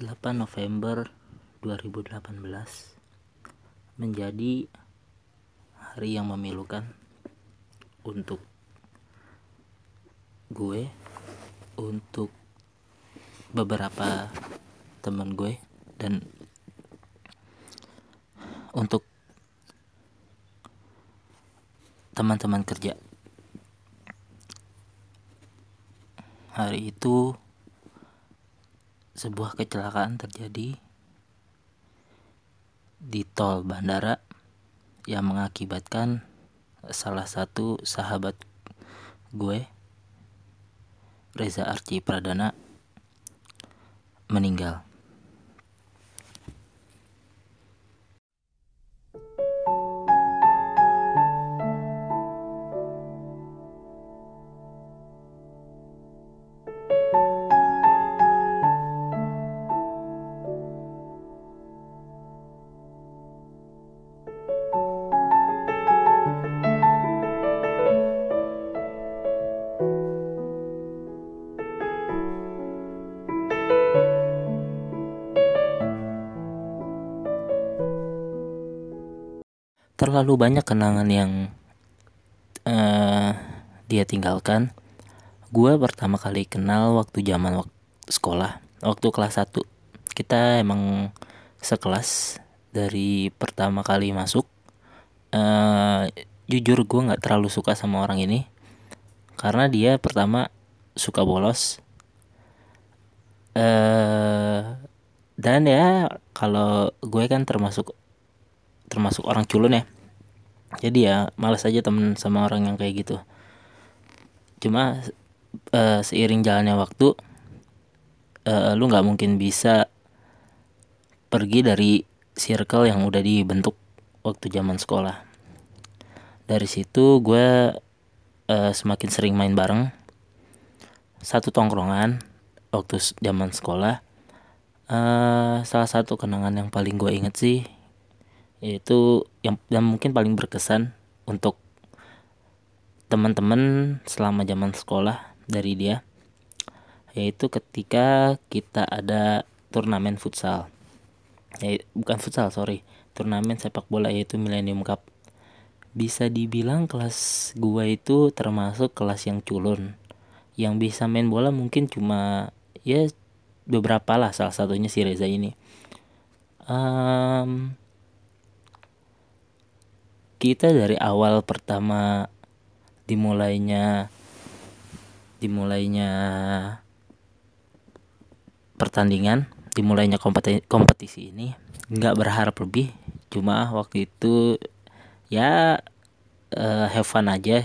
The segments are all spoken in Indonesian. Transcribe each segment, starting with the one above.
8 November 2018 menjadi hari yang memilukan untuk gue untuk beberapa teman gue dan untuk teman-teman kerja. Hari itu sebuah kecelakaan terjadi di tol bandara yang mengakibatkan salah satu sahabat gue Reza Arci Pradana meninggal. Terlalu banyak kenangan yang uh, dia tinggalkan. Gue pertama kali kenal waktu zaman waktu sekolah, waktu kelas 1. Kita emang sekelas dari pertama kali masuk. Uh, jujur gue nggak terlalu suka sama orang ini karena dia pertama suka bolos. Uh, dan ya kalau gue kan termasuk termasuk orang culun ya. Jadi ya malas aja temen sama orang yang kayak gitu. Cuma uh, seiring jalannya waktu uh, lu nggak mungkin bisa pergi dari circle yang udah dibentuk waktu zaman sekolah. Dari situ gue uh, semakin sering main bareng. Satu tongkrongan waktu zaman sekolah. Uh, salah satu kenangan yang paling gue inget sih yaitu yang yang mungkin paling berkesan untuk teman-teman selama zaman sekolah dari dia yaitu ketika kita ada turnamen futsal. Ya bukan futsal sorry. Turnamen sepak bola yaitu Millennium Cup. Bisa dibilang kelas gua itu termasuk kelas yang culun. Yang bisa main bola mungkin cuma ya beberapa lah salah satunya si Reza ini. Um, kita dari awal pertama dimulainya dimulainya pertandingan dimulainya kompetisi, kompetisi ini nggak berharap lebih. Cuma waktu itu ya uh, have fun aja.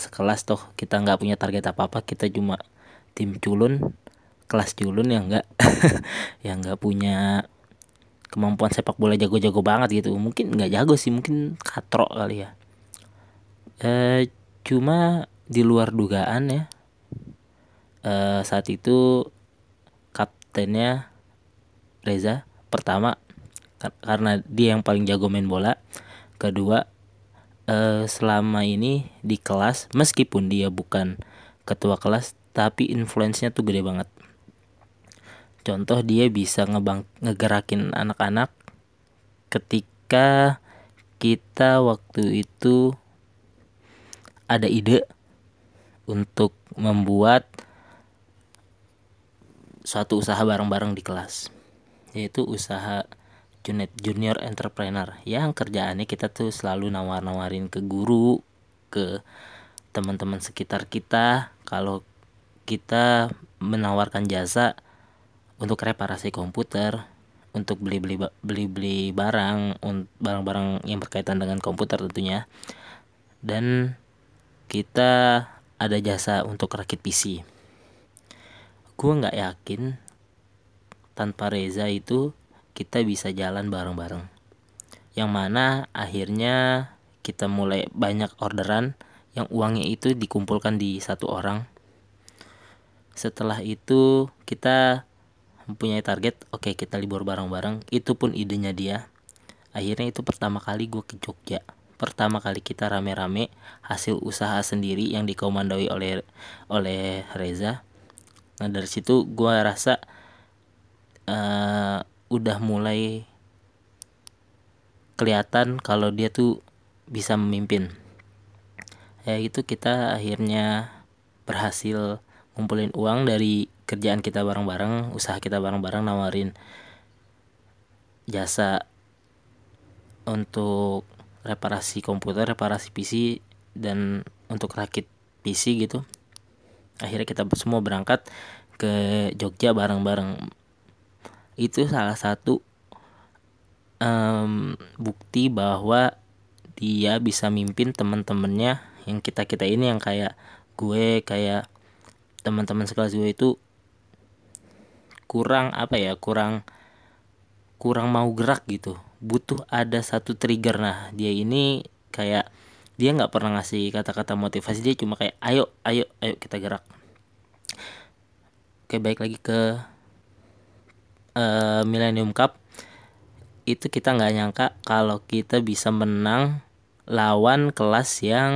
Sekelas toh kita nggak punya target apa apa kita cuma tim culun kelas culun yang nggak yang nggak punya kemampuan sepak bola jago-jago banget gitu. Mungkin nggak jago sih mungkin katrok kali ya. E, cuma di luar dugaan ya e, saat itu kaptennya Reza pertama karena dia yang paling jago main bola. Kedua e, selama ini di kelas meskipun dia bukan ketua kelas tapi influence-nya tuh gede banget contoh dia bisa ngebang ngegerakin anak-anak ketika kita waktu itu ada ide untuk membuat suatu usaha bareng-bareng di kelas yaitu usaha junior entrepreneur. Yang kerjaannya kita tuh selalu nawar-nawarin ke guru ke teman-teman sekitar kita. Kalau kita menawarkan jasa untuk reparasi komputer untuk beli-beli beli-beli barang barang-barang yang berkaitan dengan komputer tentunya. Dan kita ada jasa untuk rakit PC gue nggak yakin tanpa Reza itu kita bisa jalan bareng-bareng. Yang mana akhirnya kita mulai banyak orderan yang uangnya itu dikumpulkan di satu orang. Setelah itu kita mempunyai target oke okay, kita libur bareng-bareng. Itu pun idenya dia. Akhirnya itu pertama kali gue ke Jogja. Pertama kali kita rame-rame hasil usaha sendiri yang dikomandoi oleh oleh Reza. Nah dari situ gue rasa uh, udah mulai kelihatan kalau dia tuh bisa memimpin. Ya itu kita akhirnya berhasil ngumpulin uang dari kerjaan kita bareng-bareng usaha kita bareng-bareng nawarin jasa untuk reparasi komputer reparasi PC dan untuk rakit PC gitu. Akhirnya kita semua berangkat ke Jogja bareng-bareng. Itu salah satu um, bukti bahwa dia bisa mimpin teman-temannya yang kita kita ini yang kayak gue kayak teman-teman sekelas gue itu kurang apa ya kurang kurang mau gerak gitu. Butuh ada satu trigger. Nah dia ini kayak dia nggak pernah ngasih kata-kata motivasi. Dia cuma kayak ayo ayo ayo kita gerak. Oke baik lagi ke uh, Millennium Cup. Itu kita nggak nyangka kalau kita bisa menang lawan kelas yang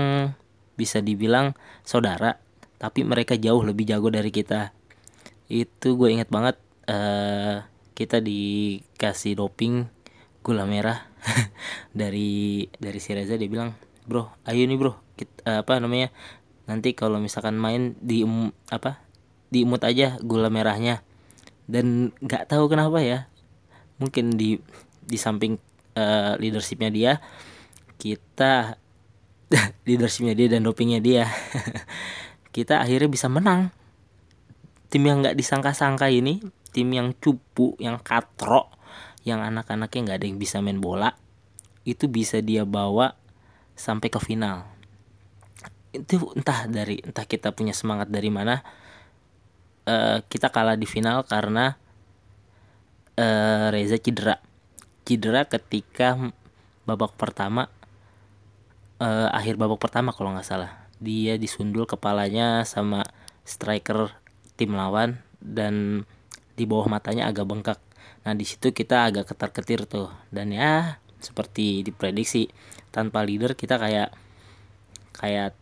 bisa dibilang saudara tapi mereka jauh lebih jago dari kita itu gue inget banget uh, kita dikasih doping gula merah dari dari si Reza dia bilang bro ayo nih bro kita, apa namanya nanti kalau misalkan main di apa diimut aja gula merahnya. Dan nggak tahu kenapa ya mungkin di di samping uh, leadershipnya dia kita leadershipnya dia dan dopingnya dia kita akhirnya bisa menang tim yang nggak disangka-sangka ini tim yang cupu yang katro yang anak-anaknya nggak ada yang bisa main bola itu bisa dia bawa sampai ke final. Itu entah dari entah kita punya semangat dari mana uh, kita kalah di final karena uh, Reza cedera. Cedera ketika babak pertama uh, akhir babak pertama kalau nggak salah. Dia disundul kepalanya sama striker tim lawan dan di bawah matanya agak bengkak. Nah di situ kita agak ketar ketir tuh. Dan ya seperti diprediksi tanpa leader kita kayak kayak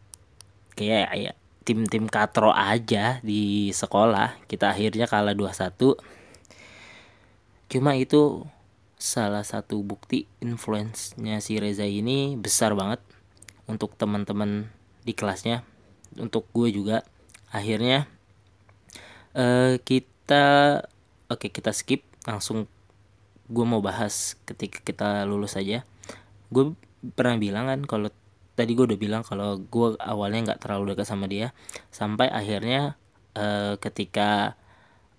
kayak ya tim-tim katro aja di sekolah. Kita akhirnya kalah 2-1 cuma itu salah satu bukti influence-nya si Reza ini besar banget untuk teman-teman di kelasnya. Untuk gue juga. Akhirnya uh, kita oke okay, kita skip. Langsung gue mau bahas ketika kita lulus aja. Gue pernah bilang kan kalau tadi gue udah bilang kalau gue awalnya nggak terlalu dekat sama dia sampai akhirnya uh, ketika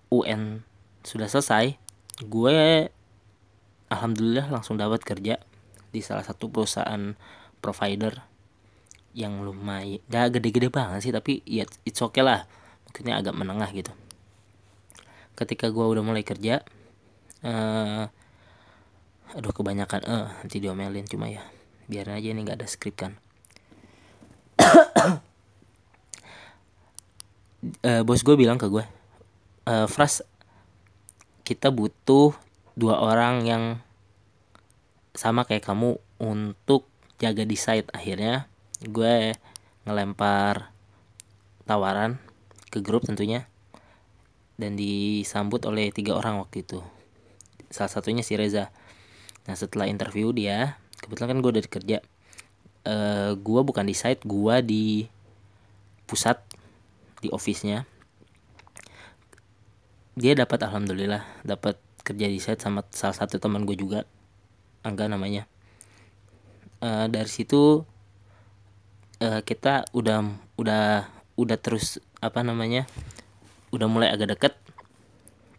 UN sudah selesai gue alhamdulillah langsung dapat kerja di salah satu perusahaan provider yang lumayan gak gede-gede banget sih tapi ya it's okay lah. Mungkinnya agak menengah gitu ketika gue udah mulai kerja uh, aduh kebanyakan eh uh, nanti diomelin cuma ya biar aja ini nggak ada skrip kan. Uh, bos gue bilang ke gue uh, Fras kita butuh dua orang yang sama kayak kamu untuk jaga di site akhirnya gue ngelempar tawaran ke grup tentunya dan disambut oleh tiga orang waktu itu. Salah satunya si Reza. Nah setelah interview dia kebetulan kan gue udah kerja uh, gue bukan di site gue di pusat di office-nya. Dia dapat alhamdulillah dapat kerja di site sama salah satu teman gue juga Angga namanya. Uh, dari situ uh, kita udah udah udah terus apa namanya udah mulai agak deket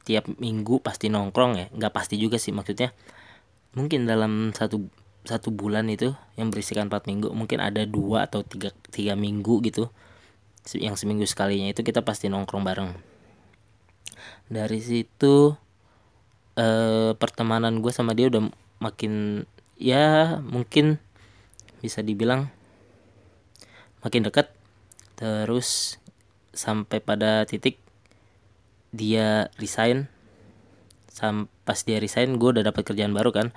tiap minggu pasti nongkrong ya. Nggak pasti juga sih maksudnya mungkin dalam satu satu bulan itu yang berisikan empat minggu mungkin ada dua atau tiga tiga minggu gitu. Yang seminggu sekalinya itu kita pasti nongkrong bareng. Dari situ eh, pertemanan gue sama dia udah makin ya mungkin bisa dibilang makin dekat terus sampai pada titik dia resign. Sam pas dia resign gue udah dapat kerjaan baru kan.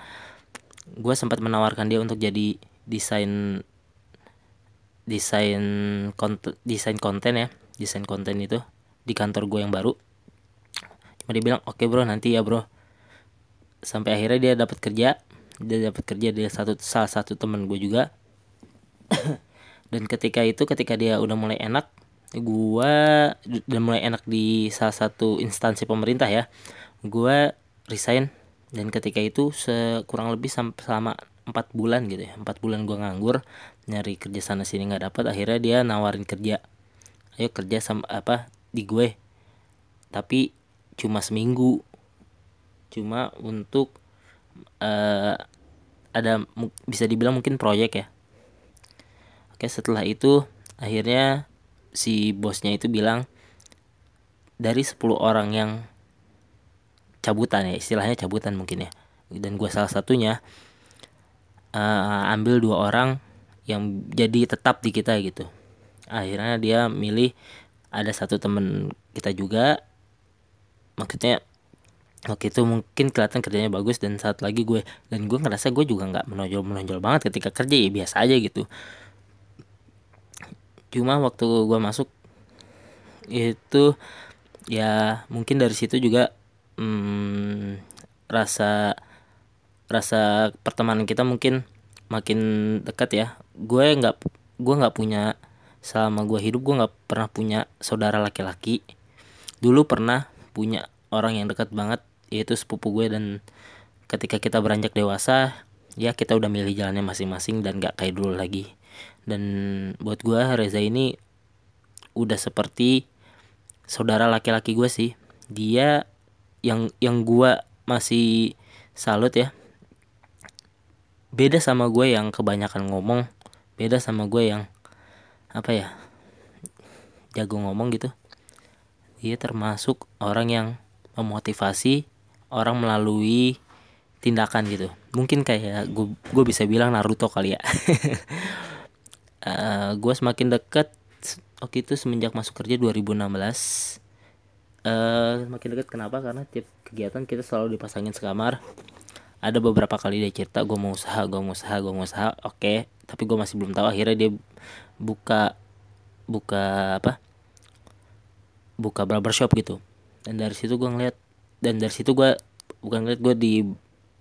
Gue sempat menawarkan dia untuk jadi desain desain konten desain konten ya desain konten itu di kantor gue yang baru. Cuma dia bilang oke okay, bro nanti ya bro. Sampai akhirnya dia dapat kerja dia dapat kerja dia satu salah satu temen gue juga. Dan ketika itu ketika dia udah mulai enak gue udah mulai enak di salah satu instansi pemerintah ya. Gue resign dan ketika itu sekurang lebih selama empat bulan gitu ya empat bulan gue nganggur nyari kerja sana sini nggak dapat akhirnya dia nawarin kerja. Ayo kerja sama apa di gue. Tapi cuma seminggu. Cuma untuk uh, ada bisa dibilang mungkin proyek ya. Oke setelah itu akhirnya si bosnya itu bilang dari 10 orang yang cabutan ya istilahnya cabutan mungkin ya dan gue salah satunya uh, ambil dua orang yang jadi tetap di kita gitu. Akhirnya dia milih ada satu temen kita juga. Maksudnya Oke itu mungkin kelihatan kerjanya bagus dan saat lagi gue dan gue ngerasa gue juga nggak menonjol menonjol banget ketika kerja ya biasa aja gitu cuma waktu gue masuk itu ya mungkin dari situ juga hmm, rasa rasa pertemanan kita mungkin makin dekat ya. Gue nggak gue nggak punya selama gue hidup gue nggak pernah punya saudara laki-laki. Dulu pernah punya orang yang dekat banget yaitu sepupu gue dan ketika kita beranjak dewasa ya kita udah milih jalannya masing-masing dan gak kayak dulu lagi dan buat gue Reza ini udah seperti saudara laki-laki gue sih. Dia yang yang gue masih salut ya. Beda sama gue yang kebanyakan ngomong. Beda sama gue yang apa ya jago ngomong gitu. Dia termasuk orang yang memotivasi orang melalui tindakan gitu. Mungkin kayak gue gue bisa bilang Naruto kali ya uh, eh, gue semakin dekat waktu itu semenjak masuk kerja 2016 uh, semakin dekat kenapa? Karena tiap kegiatan kita selalu dipasangin sekamar. Ada beberapa kali dia cerita gue mau usaha gue mau usaha gue mau usaha. Oke okay. tapi gue masih belum tahu. Akhirnya dia buka buka apa? Buka barbershop gitu. Dan dari situ gue ngeliat dan dari situ gue bukan ngeliat gue di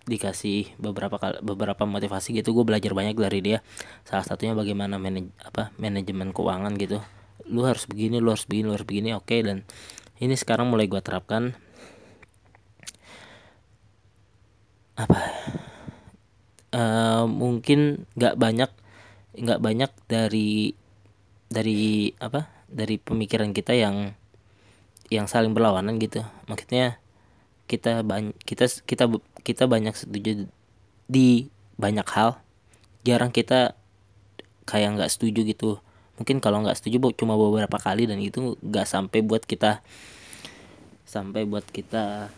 dikasih beberapa kali beberapa motivasi gitu. Gue belajar banyak dari dia. Salah satunya bagaimana manaj apa manajemen keuangan gitu. Lu harus begini lu harus begini lu harus begini oke. Okay, dan ini sekarang mulai gue terapkan. Apa uh, mungkin nggak banyak nggak banyak dari dari apa dari pemikiran kita yang yang saling berlawanan gitu. Maksudnya kita banyak kita kita kita banyak setuju di banyak hal. Jarang kita kayak nggak setuju gitu. Mungkin kalau nggak setuju cuma beberapa kali dan itu nggak sampai buat kita sampai buat kita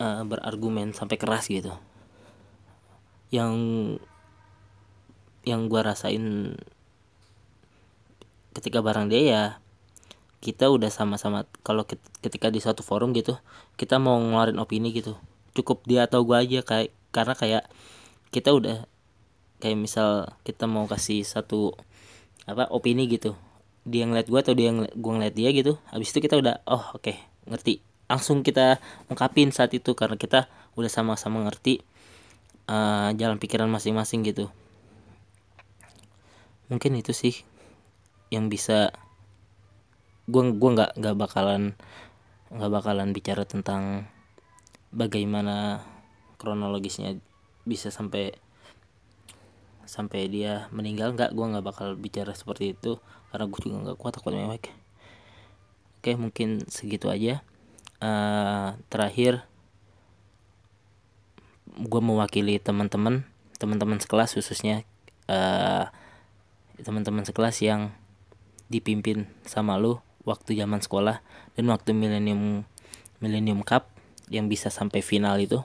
uh, berargumen sampai keras gitu. Yang yang gua rasain ketika barang dia ya kita udah sama-sama kalau ketika di suatu forum gitu kita mau ngeluarin opini gitu. Cukup dia atau gua aja kayak karena kayak kita udah kayak misal kita mau kasih satu apa opini gitu. Dia ngeliat gua atau dia ngeliat, gua ngeliat dia gitu habis itu kita udah oh oke okay, ngerti. Langsung kita ungkapin saat itu karena kita udah sama-sama ngerti uh, jalan pikiran masing-masing gitu. Mungkin itu sih yang bisa gue gue nggak nggak bakalan nggak bakalan bicara tentang bagaimana kronologisnya bisa sampai sampai dia meninggal. Nggak gue nggak bakal bicara seperti itu karena gue juga nggak kuat takut mewek. Oke mungkin segitu aja. Uh, terakhir gue mewakili teman-teman teman-teman sekelas khususnya uh, teman-teman sekelas yang dipimpin sama lu waktu zaman sekolah dan waktu milenium milenium cup yang bisa sampai final itu.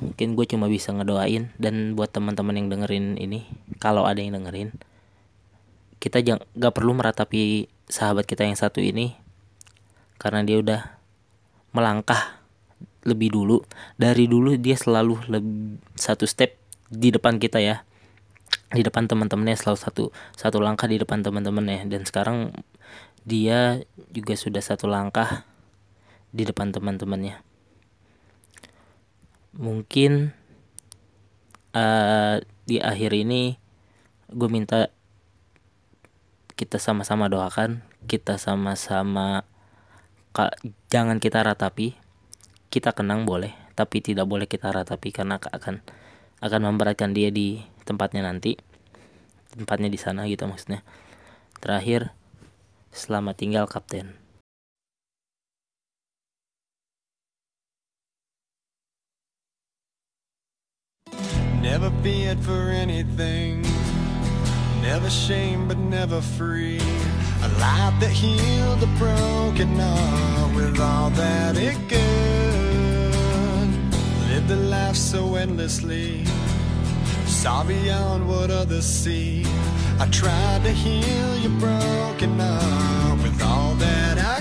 Mungkin gue cuma bisa ngedoain dan buat teman-teman yang dengerin ini kalau ada yang dengerin kita jangan gak perlu meratapi sahabat kita yang satu ini karena dia udah melangkah lebih dulu. Dari dulu dia selalu lebih satu step di depan kita ya di depan teman-temannya selalu satu satu langkah di depan teman-temannya. Dan sekarang dia juga sudah satu langkah di depan teman-temannya. Mungkin uh, di akhir ini gue minta kita sama-sama doakan kita sama-sama jangan kita ratapi kita kenang boleh tapi tidak boleh kita ratapi karena akan akan memberatkan dia di tempatnya nanti tempatnya di sana gitu maksudnya. Terakhir selamat tinggal kapten. Never feared for anything. Never shame but never free. A life that healed a broken heart With all that it could. Lived a life so endlessly Saw beyond what others see. I tried to heal your broken heart With all that I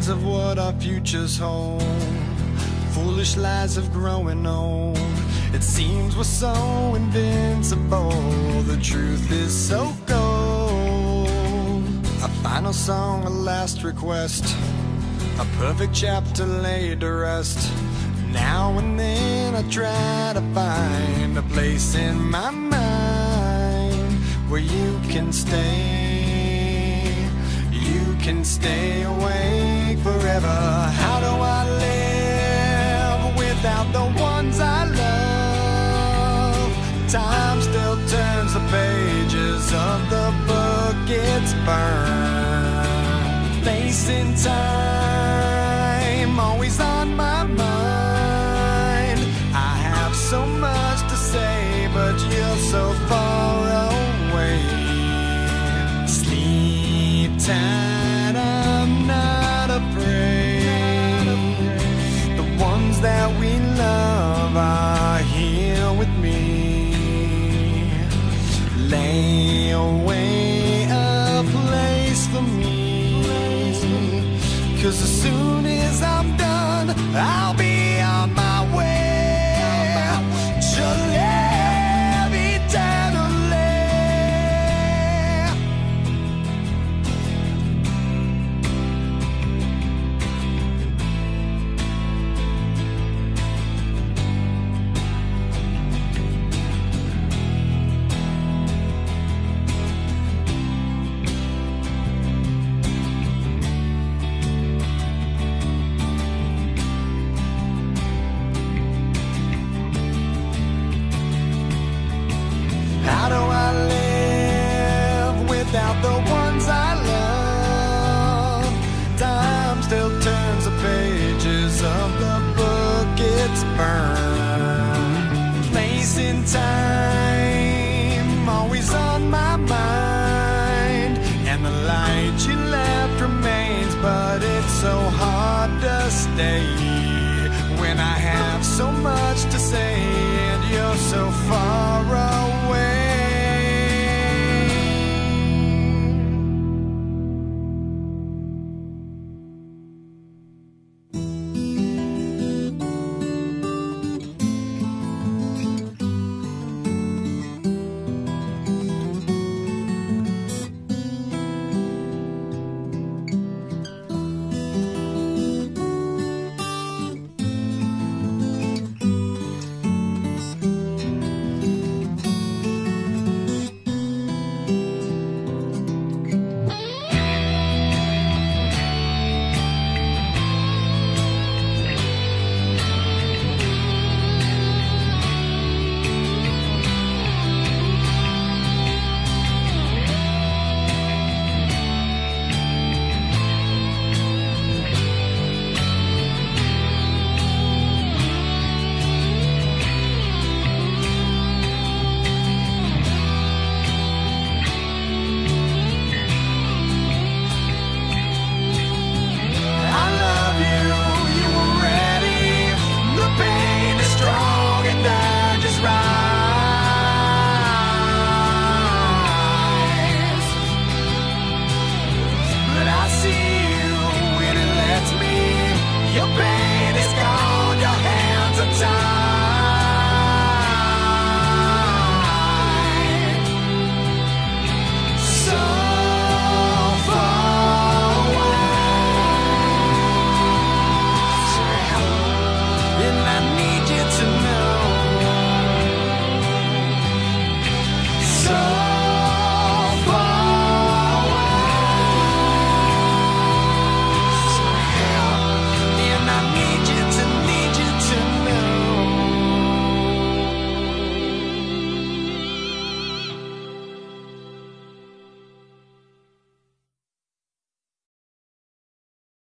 Plans of what our futures hold. Foolish lies of growing old. It seems we're so invincible. The truth is so cold. A final song, a last request. A perfect chapter laid to rest. Now and then I try to find A place in my mind Where you can stay. You can stay awake forever. How do I live without the ones I love? Time still turns the pages of the book. It's burned. Facing time Always on my mind. I have so much to say But you're so far away. Sleep tight, Cause as soon as I'm done I'll be the ones I love? Time still turns the pages of the book it's burned. Place in time,